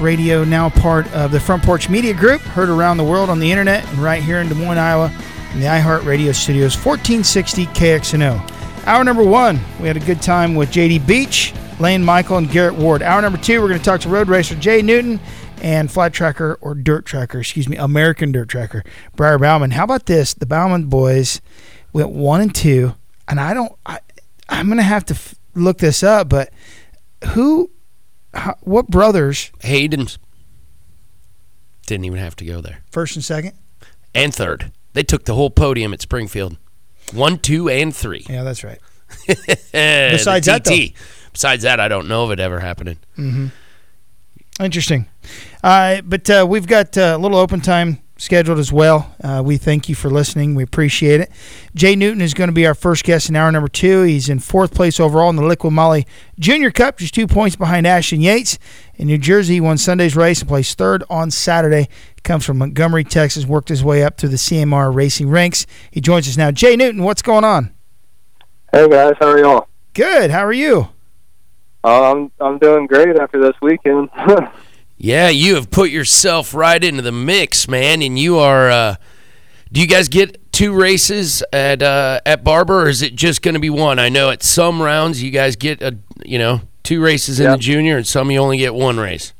Radio, now part of the Front Porch Media Group, heard around the world on the internet and right here in Des Moines, Iowa, in the iHeart Radio Studios, 1460 KXNO. Hour number one, we had a good time with JD Beach, Lane Michael, and Garrett Ward. Hour number two, we're going to talk to road racer Jay Newton and flat tracker or dirt tracker, excuse me, American dirt tracker, Briar Bauman. How about this? The Bauman boys went one and two, and I don't, I, I'm going to have to f- look this up, but who how, what brothers? Hayden's didn't even have to go there. First and second, and third. They took the whole podium at Springfield. One, two, and three. Yeah, that's right. Besides that, though. Besides that, I don't know of it ever happening. Mm-hmm. Interesting. Uh, but uh, we've got uh, a little open time scheduled as well. Uh, we thank you for listening. We appreciate it. Jay Newton is going to be our first guest in hour number two. He's in fourth place overall in the Liqui Moly Junior Cup, just two points behind Ashton Yates. In New Jersey, he won Sunday's race and placed third on Saturday. He comes from Montgomery, Texas, worked his way up through the CMR racing ranks. He joins us now. Jay Newton, what's going on? Hey guys, how are y'all? Good. How are you? Um, I'm doing great after this weekend. Yeah, you have put yourself right into the mix, man, and you are. Uh, do you guys get two races at uh, at Barber, or is it just going to be one? I know at some rounds you guys get a you know two races in Yeah. the junior, and some you only get one race.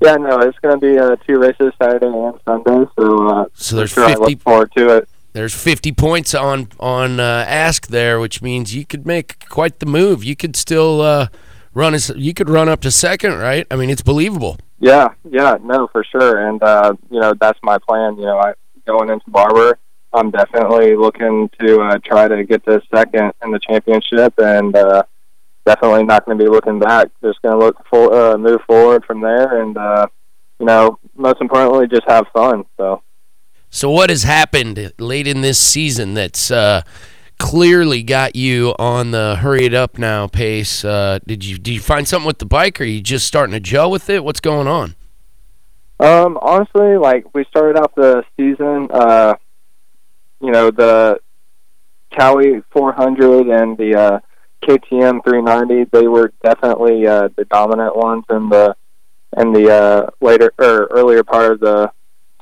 yeah, no, it's going to be uh, two races Saturday and Sunday, so uh, So there's sure I 50 look forward to it. There's 50 points on on uh, ask there, which means you could make quite the move. You could still uh, run as you could run up to second, right? I mean, it's believable. Yeah, yeah, no, for sure, and uh, you know that's my plan. You know, I going into Barber, I'm definitely looking to uh, try to get to second in the championship, and uh, definitely not going to be looking back. Just going to look for uh, move forward from there, and uh, you know, most importantly, just have fun. So. So what has happened late in this season that's uh, clearly got you on the hurry it up now pace? Uh, did you did you find something with the bike, or you just starting to gel with it? What's going on? Um, honestly, like we started out the season, uh, you know, the Kawi 400 and the uh, KTM 390, they were definitely uh, the dominant ones in the in the uh, later or earlier part of the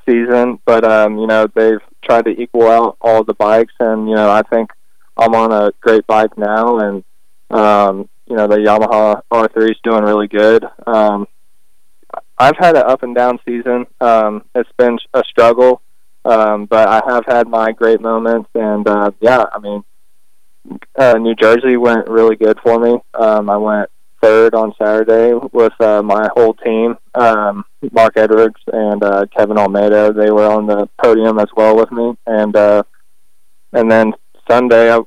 season. But um, you know, they've tried to equal out all the bikes, and you know, I think I'm on a great bike now, and um, you know, the Yamaha R3 is doing really good. Um, I've had an up and down season. Um, it's been a struggle, um, but I have had my great moments. And uh, yeah, I mean, uh, New Jersey went really good for me. Um, I went third on Saturday with uh, my whole team. Um, Mark Edwards and uh, Kevin Almeida, they were on the podium as well with me. And uh, and then Sunday, I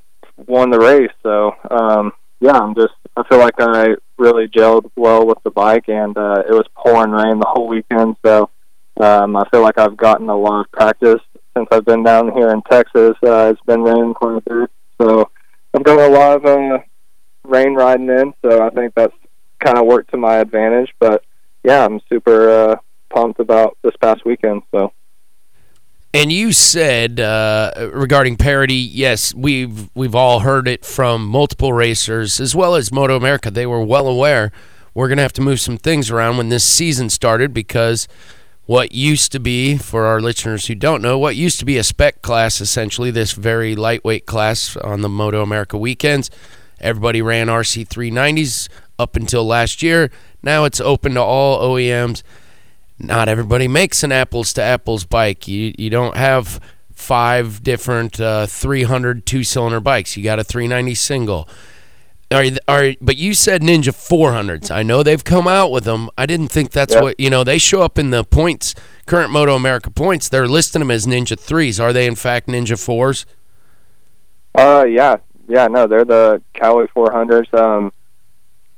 won the race. So um, yeah, I'm just I feel like I really gelled well with the bike, and uh, it was pouring rain the whole weekend. So um, I feel like I've gotten a lot of practice since I've been down here in Texas. Uh, it's been raining quite a bit, so I've done a lot of uh, rain riding in. So I think that's kind of worked to my advantage. But yeah, I'm super uh, pumped about this past weekend. So. And you said uh, regarding parity, yes, we've we've all heard it from multiple racers as well as Moto America. They were well aware we're going to have to move some things around when this season started because what used to be, for our listeners who don't know, what used to be a spec class, essentially this very lightweight class on the Moto America weekends, everybody ran RC 390s up until last year. Now it's open to all OEMs not everybody makes an apples to apples bike. You you don't have five different uh, 300 two cylinder bikes. You got a 390 single. Are are but you said Ninja 400s. I know they've come out with them. I didn't think that's Yeah. what you know. They show up in the points current Moto America points. They're listing them as Ninja threes. Are they in fact Ninja fours? Uh, yeah, yeah, no, they're the Kawi 400s. Um,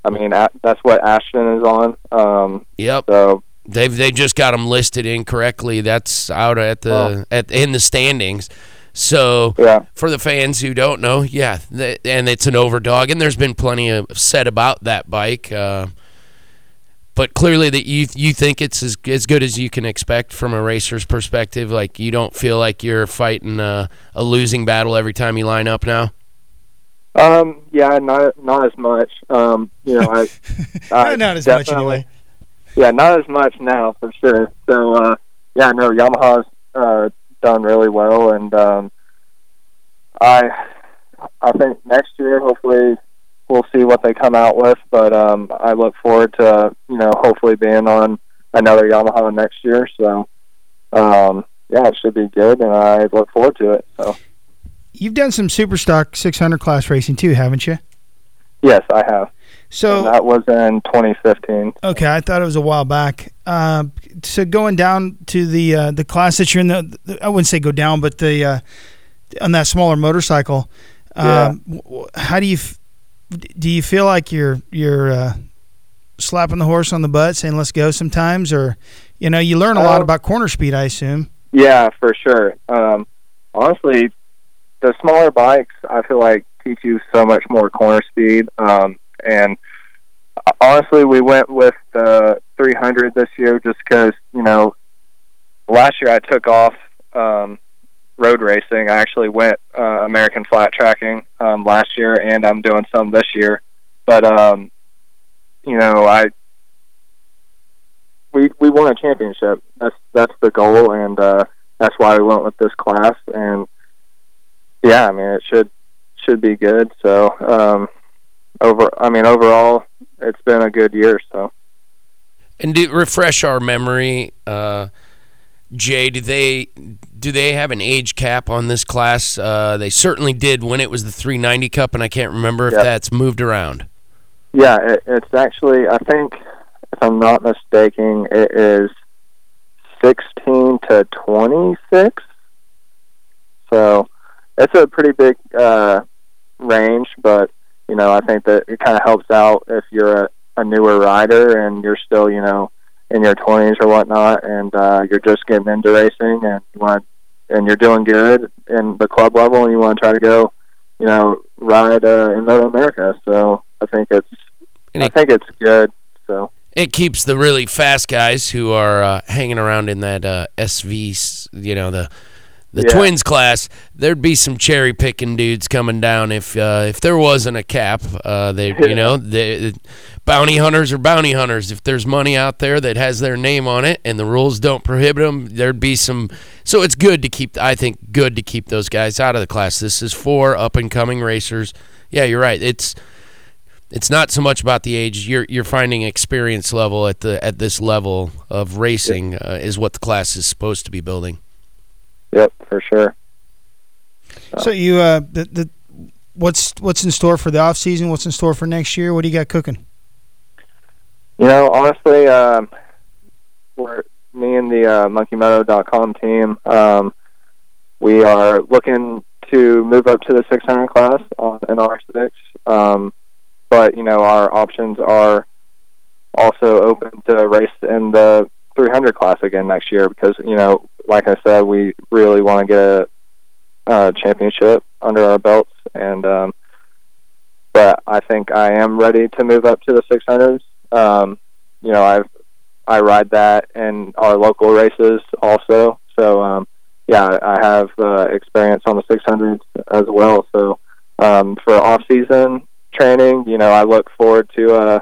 I mean, that's what Ashton is on. Um, Yep. so They've they just got them listed incorrectly. That's out at the Oh. at in the standings. So Yeah. for the fans who don't know, yeah, th- and it's an overdog, and there's been plenty of said about that bike. Uh, but clearly, that you you think it's as as good as you can expect from a racer's perspective. Like you don't feel like you're fighting a, a losing battle every time you line up now. Um, yeah, not not as much. Um, you know, I, I Not as much anyway. Yeah, not as much now for sure. So, uh, yeah, no, Yamaha's uh, done really well, and um, I I think next year hopefully we'll see what they come out with. But um, I look forward to you know hopefully being on another Yamaha next year. So, um, yeah, it should be good, and I look forward to it. So, You've done some super stock 600 class racing too, haven't you? yes, I have. So and that was in 2015. Okay, I thought it was a while back. Uh, so going down to the uh, the class that you're in, the, the I wouldn't say go down, but the uh, on that smaller motorcycle. Um, How do you f- do? You feel like you're you're uh, slapping the horse on the butt, saying "Let's go" sometimes, or you know, you learn a lot Uh, about corner speed, I assume. Yeah, for sure. Um, honestly, the smaller bikes, I feel like teach you so much more corner speed. Um, and honestly, we went with the 300 this year just because you know last year I took off um, road racing. I actually went uh, American flat tracking um, last year, and I'm doing some this year. But um, you know, I we we won a championship. That's that's the goal, and uh, that's why we went with this class. And yeah, I mean, it should should be good. So um, over, I mean, overall, it's been a good year. So And to refresh our memory, uh, Jay, do they do they have an age cap on this class? Uh, they certainly did when it was the 390 Cup, and I can't remember if Yep. that's moved around. yeah, it, it's actually I think if I'm not mistaken, it is 16 to 26. So it's a pretty big uh, range, but you know I think that it kind of helps out if you're a, a newer rider and you're still you know in your 20s or whatnot, and uh, you're just getting into racing and you want and you're doing good in the club level, and you want to try to go, you know, ride uh, in North America. So I think it's And I think it's good. So It keeps the really fast guys who are uh, hanging around in that uh, SV, you know, the the Yeah. twins class. There'd be some cherry picking dudes coming down if uh, if there wasn't a cap. Uh, they, you know, the bounty hunters are bounty hunters. If there's money out there that has their name on it and the rules don't prohibit them, there'd be some. So it's good to keep. I think good to keep those guys out of the class. This is for up and coming racers. Yeah, you're right. It's it's not so much about the age. You're you're finding experience level at the at this level of racing uh, is what the class is supposed to be building. Yep, for sure. So you uh, the the what's what's in store for the off season? What's in store for next year? What do you got cooking? You know, honestly, um, we're me and the uh, MonkeyMoto.com team. Um, we are looking to move up to the 600 class on an R6, um, but you know our options are also open to race in the 300 class again next year because you know, like I said, we really want to get a, uh championship under our belts, and um, but I think I am ready to move up to the 600s. Um, you know, I've I ride that in our local races also. So um, yeah, I have uh, experience on the 600s as well. So um, for off season training, you know, I look forward to uh,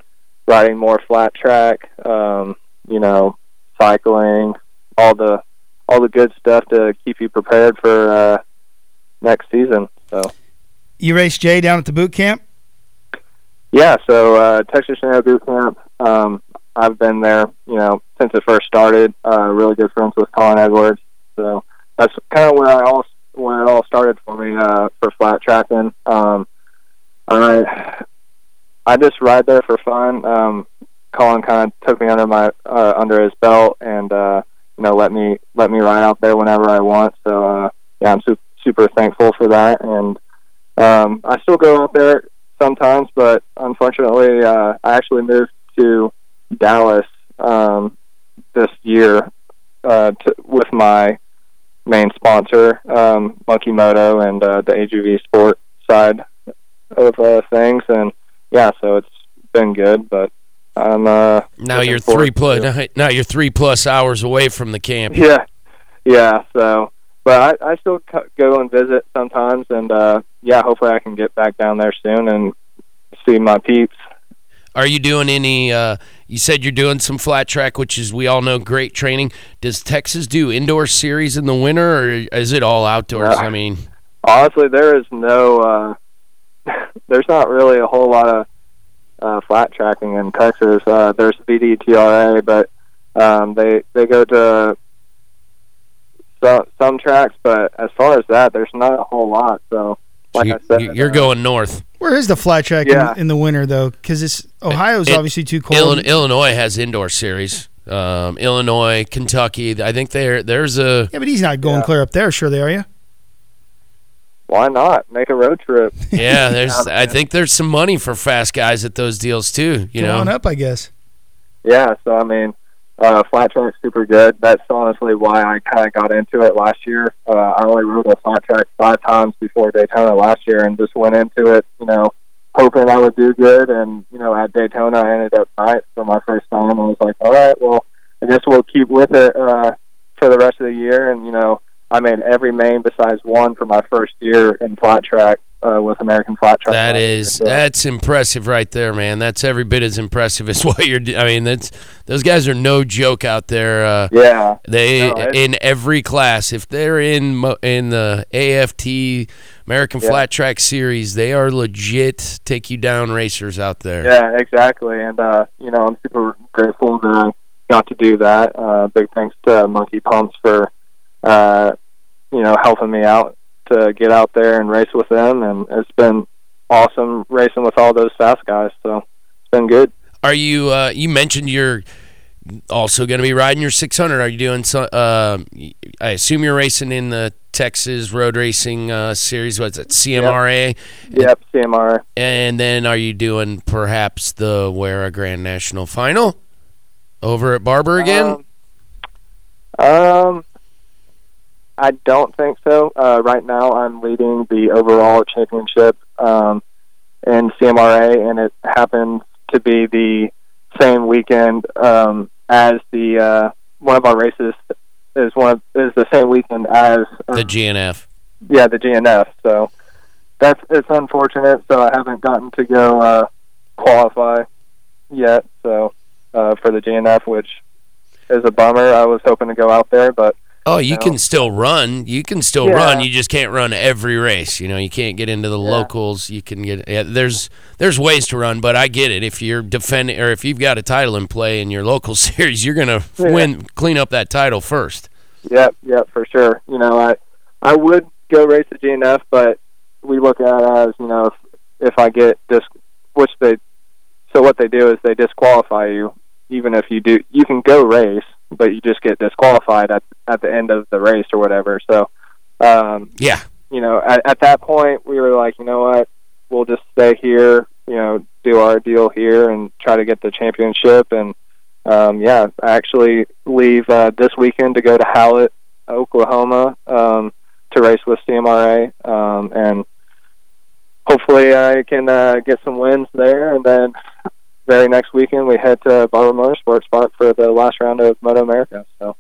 riding more flat track. Um, you know, cycling, all the all the good stuff to keep you prepared for uh, next season. So. You raced Jay down at the boot camp. Yeah, so uh, Texas Tornado Boot Camp. Um, I've been there, you know, since it first started. Uh, really good friends with Colin Edwards, so that's kind of where I all where it all started for me uh, for flat tracking. Um, I I just ride there for fun. Um, Colin kind of took me under my uh, under his belt and uh, you know let me let me ride out there whenever I want. So uh, yeah, I'm super super thankful for that, and um, I still go out there sometimes, but unfortunately, uh, I actually moved to Dallas um, this year uh, to, with my main sponsor, um, Monkey Moto, and uh, the AGV Sport side of uh, things. And yeah, so it's been good, but I'm uh, Now you're three plus. to- Now you're three plus hours away from the camp. Yeah, yeah. So, but I, I still go and visit sometimes, and uh, yeah, hopefully I can get back down there soon and see my peeps. Are you doing any? Uh, you said you're doing some flat track, which is we all know great training. Does Texas do indoor series in the winter, or is it all outdoors? Yeah. I mean, Honestly, there is no, uh, there's not really a whole lot of uh, flat tracking in Texas. Uh, there's VDTRA, but um, they they go to some some tracks, but as far as that, there's not a whole lot. So, like you, I said, you're uh, going north. Where is the flat track Yeah. in, in the winter though? Because it's Ohio's It- obviously too cold. Illinois, Illinois has indoor series. Um, Illinois, Kentucky. I think there there's a yeah, but he's not going Yeah. clear up there. Sure, they are you. Why not make a road trip? yeah. There's I think there's some money for fast guys at those deals too. You Come know, on up, I guess. Yeah, so I mean, uh, flat track's super good. That's honestly why I kind of got into it last year. Uh, I only rode a flat track five times before Daytona last year, and just went into it, you know, hoping I would do good. And you know, at Daytona, I ended up ninth for my first time. I was like, all right, well, I guess we'll keep with it uh, for the rest of the year. And you know, I made every main besides one for my first year in flat track uh, with American Flat Track. That is that's impressive right there, man. That's every bit as impressive as what you're. I mean, that's those guys are no joke out there. Uh, yeah. they No, in every class. If they're in in the AFT American Yeah. Flat Track Series, they are legit take you down racers out there. Yeah, exactly. And uh, you know, I'm super grateful that I got to do that. Uh, big thanks to Monkey Pumps for uh, you know helping me out to get out there and race with them, and it's been awesome racing with all those fast guys. So it's been good. Are you? Uh, you mentioned you're also going to be riding your 600. Are you doing? So, uh, I assume you're racing in the Texas Road Racing uh, Series. What's it? CMRA. Yep, CMRA. And then are you doing perhaps the Wera Grand National Final over at Barber again? Um, um, I don't think so. Uh, right now, I'm leading the overall championship um, in CMRA, and it happens to be the same weekend um, as the uh, one of our races is one of, is the same weekend as uh, the GNF. yeah the GNF. So that's it's unfortunate. So I haven't gotten to go uh, qualify yet. So uh, for the GNF, which is a bummer. I was hoping to go out there, but Oh, you can still run. You can still Yeah. run. You just can't run every race. You know, you can't get into the Yeah. locals. You can get yeah, there's there's ways to run, but I get it. If you're defending or if you've got a title in play in your local series, you're gonna win, clean up that title first. Yep, yep, for sure. You know, I I would go race the GNF, but we look at it as you know if if I get this, which they, so what they do is they disqualify you, even if you do, you can go race, but you just get disqualified at at the end of the race or whatever. So, um, Yeah, you know, at, at that point we were like, you know what, we'll just stay here, you know, do our deal here and try to get the championship. And um, yeah, I actually leave uh, this weekend to go to Hallett, Oklahoma, um, to race with CMRA, um, and hopefully I can uh, get some wins there. And then very next weekend we head to Barber Motorsports Park for the last round of Moto America. So.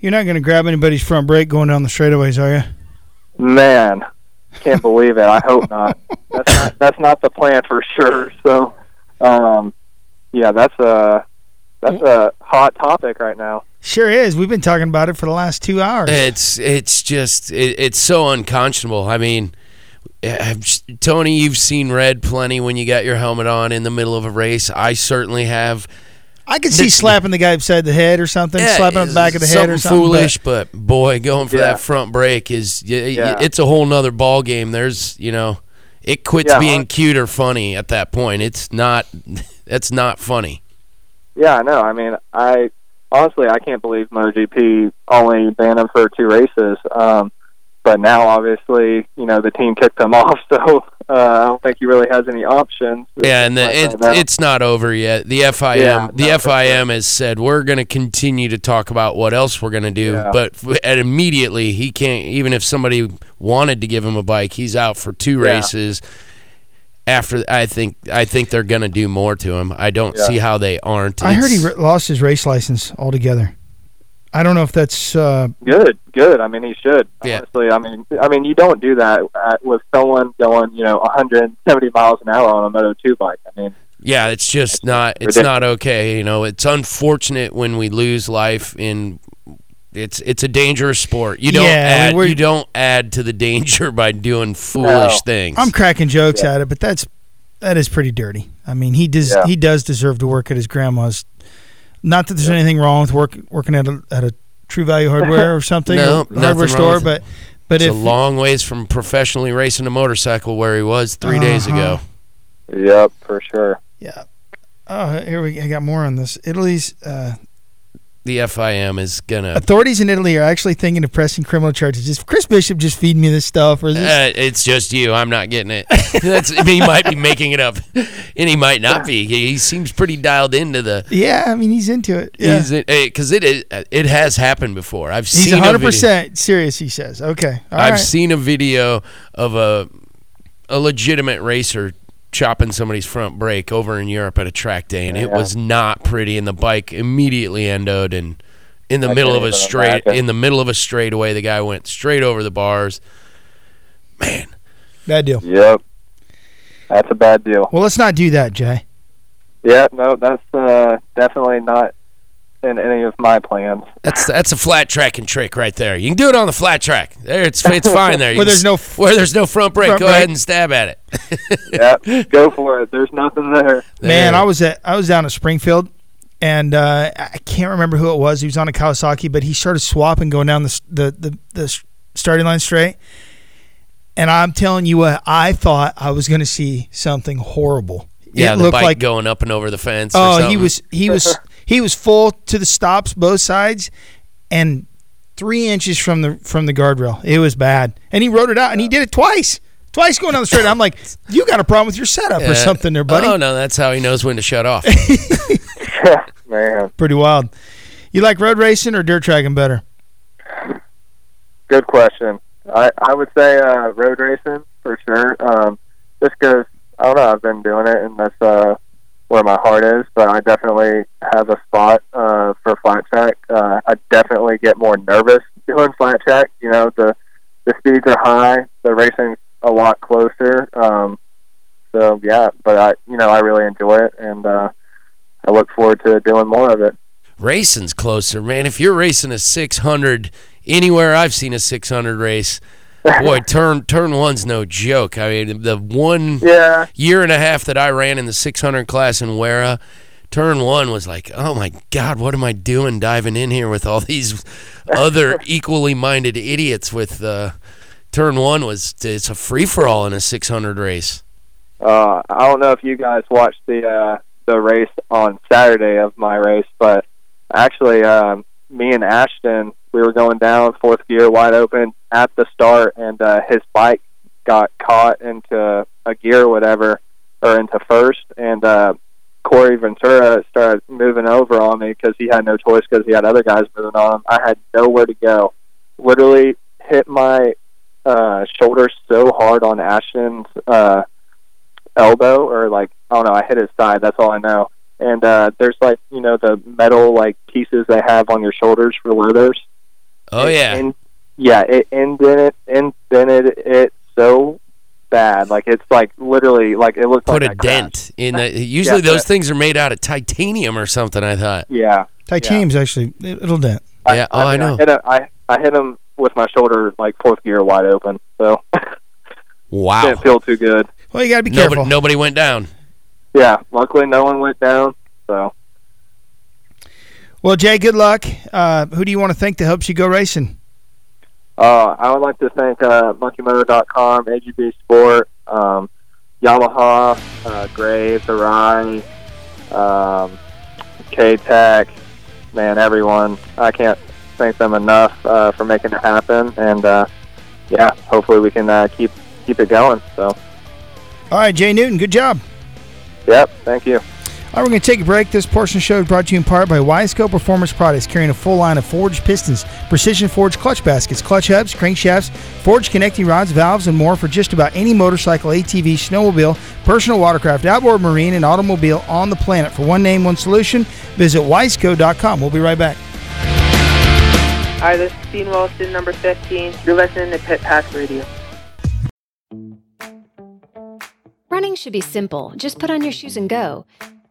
You're not going to grab anybody's front brake going down the straightaways, are you? Man, can't believe it. I hope not. That's not that's not the plan for sure. So, um, yeah, that's a that's a hot topic right now. Sure is. We've been talking about it for the last two hours. it's it's just it, it's so unconscionable. I mean, I'm just- Tony, you've seen red plenty when you got your helmet on in the middle of a race. I certainly have. I could see the- slapping the guy upside the head or something, slapping on the back of the head or something. foolish, but, boy, going for Yeah. that front brake is y- y- Yeah. it's a whole nother ball game. There's you know, it quits Yeah, being hon- cute or funny at that point. It's not. That's not funny. Yeah, I know. I mean, I honestly I can't believe MotoGP only banned him for two races. Um, but now obviously, you know, the team kicked him off, so uh, I don't think he really has any options. Yeah, and the, it, it's not over yet. The FIM, Yeah, the no, for FIM has said we're going to continue to talk about what else we're going to do, Yeah. but and immediately he can't. Even if somebody wanted to give him a bike, he's out for two Yeah. races. After I think I think they're going to do more to him. I don't Yeah. see how they aren't. I heard he It's- re- lost his race license altogether. I don't know if that's uh, good, good. I mean, he should. Yeah. Honestly, I mean, I mean, you don't do that at, with someone going, you know, 170 miles an hour on a Moto 2 bike. I mean, Yeah, it's just not. It's not okay. You know, it's unfortunate when we lose life in. It's it's a dangerous sport. You don't Yeah, add we're- you don't add to the danger by doing foolish No. things. I'm cracking jokes at it, but that's that is pretty dirty. I mean, he does Yeah. he does deserve to work at his grandma's. Not that there's anything wrong with work working at a at a True Value Hardware or something, No, or hardware store, but but it's if a long ways from professionally racing a motorcycle where he was 3 days Uh-huh. ago. yep, for sure. yeah. Oh, here we I got more on this. Italy's uh, The FIM is gonna. authorities in Italy are actually thinking of pressing criminal charges. Is Chris Bishop just feeding me this stuff, or is this? Uh, it's just you. I'm not getting it. That's, he might be making it up, and he might not be. He, he seems pretty dialed into the. yeah, I mean he's into it. Yeah. because it is, it has happened before. I've He's seen a 100 percent serious. He says, "Okay, all I've right. seen a video of a a legitimate racer chopping somebody's front brake over in Europe at a track day, and it was not pretty. And the bike immediately endoed, and in the I middle of a straight, imagine. in the middle of a straightaway, the guy went straight over the bars. Man, bad deal." Yep. That's a bad deal. Well, let's not do that, Jay. Yeah, no, that's uh, definitely not in any of my plans. that's that's a flat tracking trick right there. You can do it on the flat track. There, it's it's fine there. You Where there's no f- where there's no front brake. front go brake. ahead and stab at it. Yep, go for it. There's nothing there. Man, There. I was at I was down at Springfield, and uh, I can't remember who it was. He was on a Kawasaki, but he started swapping going down the the the, the starting line straight. And I'm telling you what, I thought I was going to see something horrible. yeah, it the looked bike like going up and over the fence. or oh, he was he was he was full to the stops both sides, and three inches from the from the guardrail. It was bad, and he wrote it out, and he did it twice. Twice going down the straight. I'm like, you got a problem with your setup or Yeah. something there, buddy. Oh no, that's how he knows when to shut off. Man, Pretty wild. You like road racing or dirt tracking better? good question. I I would say uh, road racing for sure. Um, just because I don't know, I've been doing it, and that's uh, where my heart is. But I definitely have a spot uh, for flat track. Uh, I definitely get more nervous doing flat track. You know, the the speeds are high, the racing's a lot closer. Um, so yeah, but I you know I really enjoy it, and uh, I look forward to doing more of it. Racing's closer, man. If you're racing a 600 anywhere I've seen a 600 race, boy, turn turn one's no joke. I mean, the one Yeah, year and a half that I ran in the 600 class in Wera, turn one was like, oh my God, what am I doing diving in here with all these other equally minded idiots? With uh, turn one was it's a free for all in a 600 race. Uh, I don't know if you guys watched the uh, the race on Saturday of my race, but actually, um, me and Ashton, we were going down fourth gear, wide open at the start, and uh, his bike got caught into a gear, or whatever, or into first, and uh, Corey Ventura started moving over on me because he had no choice because he had other guys moving on him. I had nowhere to go. Literally hit my uh, shoulder so hard on Ashton's. Uh, elbow or like I don't know, I hit his side, that's all I know. And uh there's like, you know, the metal like pieces they have on your shoulders for leathers. Oh, yeah. And yeah, it indented indented it so bad. Like it's like literally like it looks Put like a I crashed. dent in the. Usually Yeah, those but- things are made out of titanium or something, I thought. Yeah. Titanium's actually it- it'll dent. Yeah, oh, I mean, know. hit him, I I hit him with my shoulder like fourth gear wide open. So Wow. didn't feel too good. Well, you got to be Nobody, careful. nobody went down. Yeah. Luckily no one went down. So Well, Jay, good luck. Uh, who do you want to thank that helps you go racing? Uh, I would like to thank uh, MonkeyMoto.com, AGV Sport, um, Yamaha, uh, Graves, Arai, um, K-Tech, man, everyone. I can't thank them enough uh, for making it happen. And uh, yeah, hopefully we can uh, keep keep it going. So, All right, Jay Newton, good job. yep, thank you. All right, we're going to take a break. This portion of the show is brought to you in part by Wiseco Performance Products, carrying a full line of forged pistons, precision forged clutch baskets, clutch hubs, crankshafts, forged connecting rods, valves, and more for just about any motorcycle, ATV, snowmobile, personal watercraft, outboard marine, and automobile on the planet. For one name, one solution, visit wiseco.com. We'll be right back. Hi, this is Dean Wilson, number 15. You're listening to Pit Pass Radio. Running should be simple. Just put on your shoes and go.